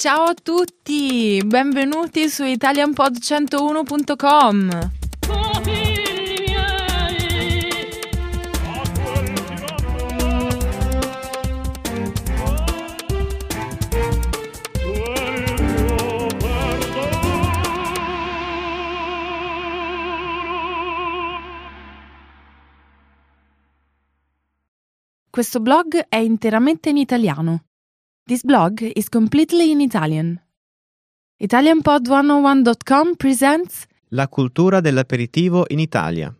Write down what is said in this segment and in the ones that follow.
Ciao a tutti, benvenuti su italianpod101.com. Questo blog è interamente in italiano. This blog is completely in Italian. ItalianPod101.com presents La cultura dell'aperitivo in Italia.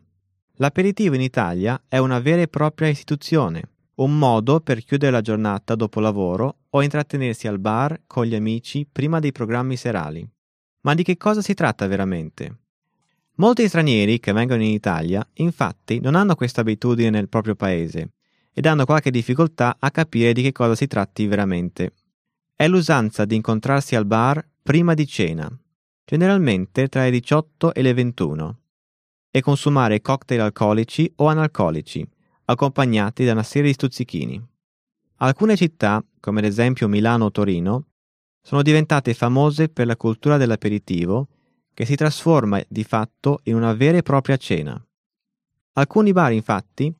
L'aperitivo in Italia è una vera e propria istituzione, un modo per chiudere la giornata dopo lavoro o intrattenersi al bar con gli amici prima dei programmi serali. Ma di che cosa si tratta veramente? Molti stranieri che vengono in Italia, infatti, non hanno questa abitudine nel proprio paese ed hanno qualche difficoltà a capire di che cosa si tratti veramente. È l'usanza di incontrarsi al bar prima di cena, generalmente tra le 18 e le 21, e consumare cocktail alcolici o analcolici, accompagnati da una serie di stuzzichini. Alcune città, come ad esempio Milano o Torino, sono diventate famose per la cultura dell'aperitivo che si trasforma di fatto in una vera e propria cena. Alcuni bar, infatti,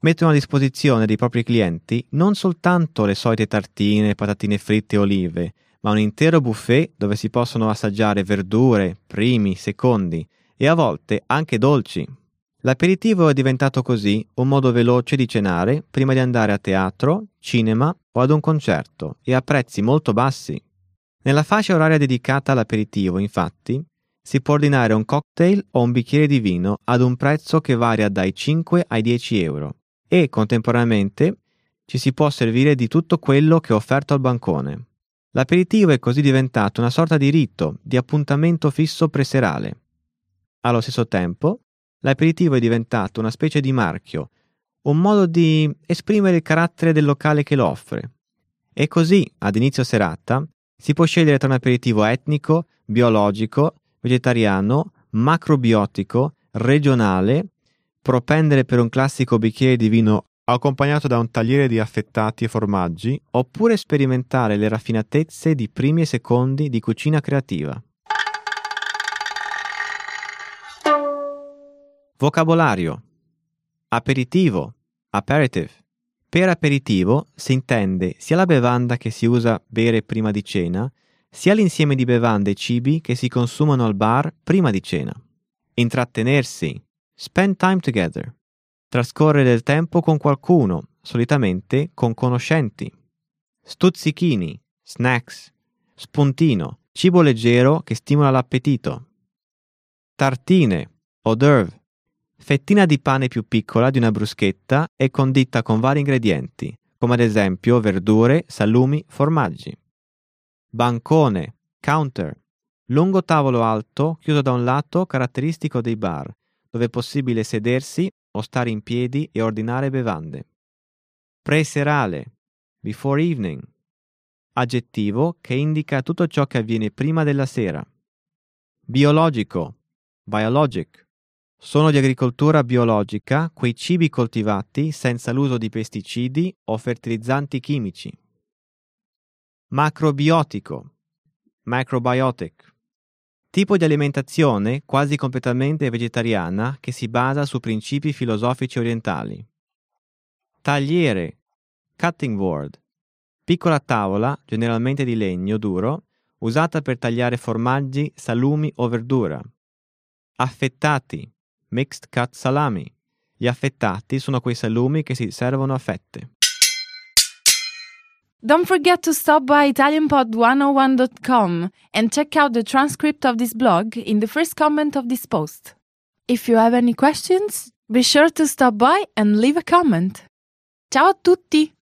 mettono a disposizione dei propri clienti non soltanto le solite tartine, patatine fritte e olive, ma un intero buffet dove si possono assaggiare verdure, primi, secondi e a volte anche dolci. L'aperitivo è diventato così un modo veloce di cenare prima di andare a teatro, cinema o ad un concerto e a prezzi molto bassi. Nella fascia oraria dedicata all'aperitivo, infatti, si può ordinare un cocktail o un bicchiere di vino ad un prezzo che varia dai 5 ai 10 euro e contemporaneamente ci si può servire di tutto quello che è offerto al bancone. L'aperitivo è così diventato una sorta di rito, di appuntamento fisso preserale. Allo stesso tempo, l'aperitivo è diventato una specie di marchio, un modo di esprimere il carattere del locale che lo offre. E così, ad inizio serata, si può scegliere tra un aperitivo etnico, biologico, vegetariano, macrobiotico, regionale propendere per un classico bicchiere di vino accompagnato da un tagliere di affettati e formaggi, oppure sperimentare le raffinatezze di primi e secondi di cucina creativa. Vocabolario Aperitivo Aperitif Per aperitivo si intende sia la bevanda che si usa bere prima di cena, sia l'insieme di bevande e cibi che si consumano al bar prima di cena. Intrattenersi Spend time together. Trascorrere del tempo con qualcuno, solitamente con conoscenti. Stuzzichini, snacks. Spuntino, cibo leggero che stimola l'appetito. Tartine, hors d'oeuvre. Fettina di pane più piccola di una bruschetta e condita con vari ingredienti, come ad esempio verdure, salumi, formaggi. Bancone, counter. Lungo tavolo alto, chiuso da un lato, caratteristico dei bar, dove è possibile sedersi o stare in piedi e ordinare bevande. Preserale, before evening, aggettivo che indica tutto ciò che avviene prima della sera. Biologico, biologic, sono di agricoltura biologica quei cibi coltivati senza l'uso di pesticidi o fertilizzanti chimici. Macrobiotico, microbiotic, tipo di alimentazione quasi completamente vegetariana che si basa su principi filosofici orientali. Tagliere, cutting board, piccola tavola, generalmente di legno duro, usata per tagliare formaggi, salumi o verdura. Affettati, mixed cut salami. Gli affettati sono quei salumi che si servono a fette. Don't forget to stop by ItalianPod101.com and check out the transcript of this blog in the first comment of this post. If you have any questions, be sure to stop by and leave a comment. Ciao a tutti!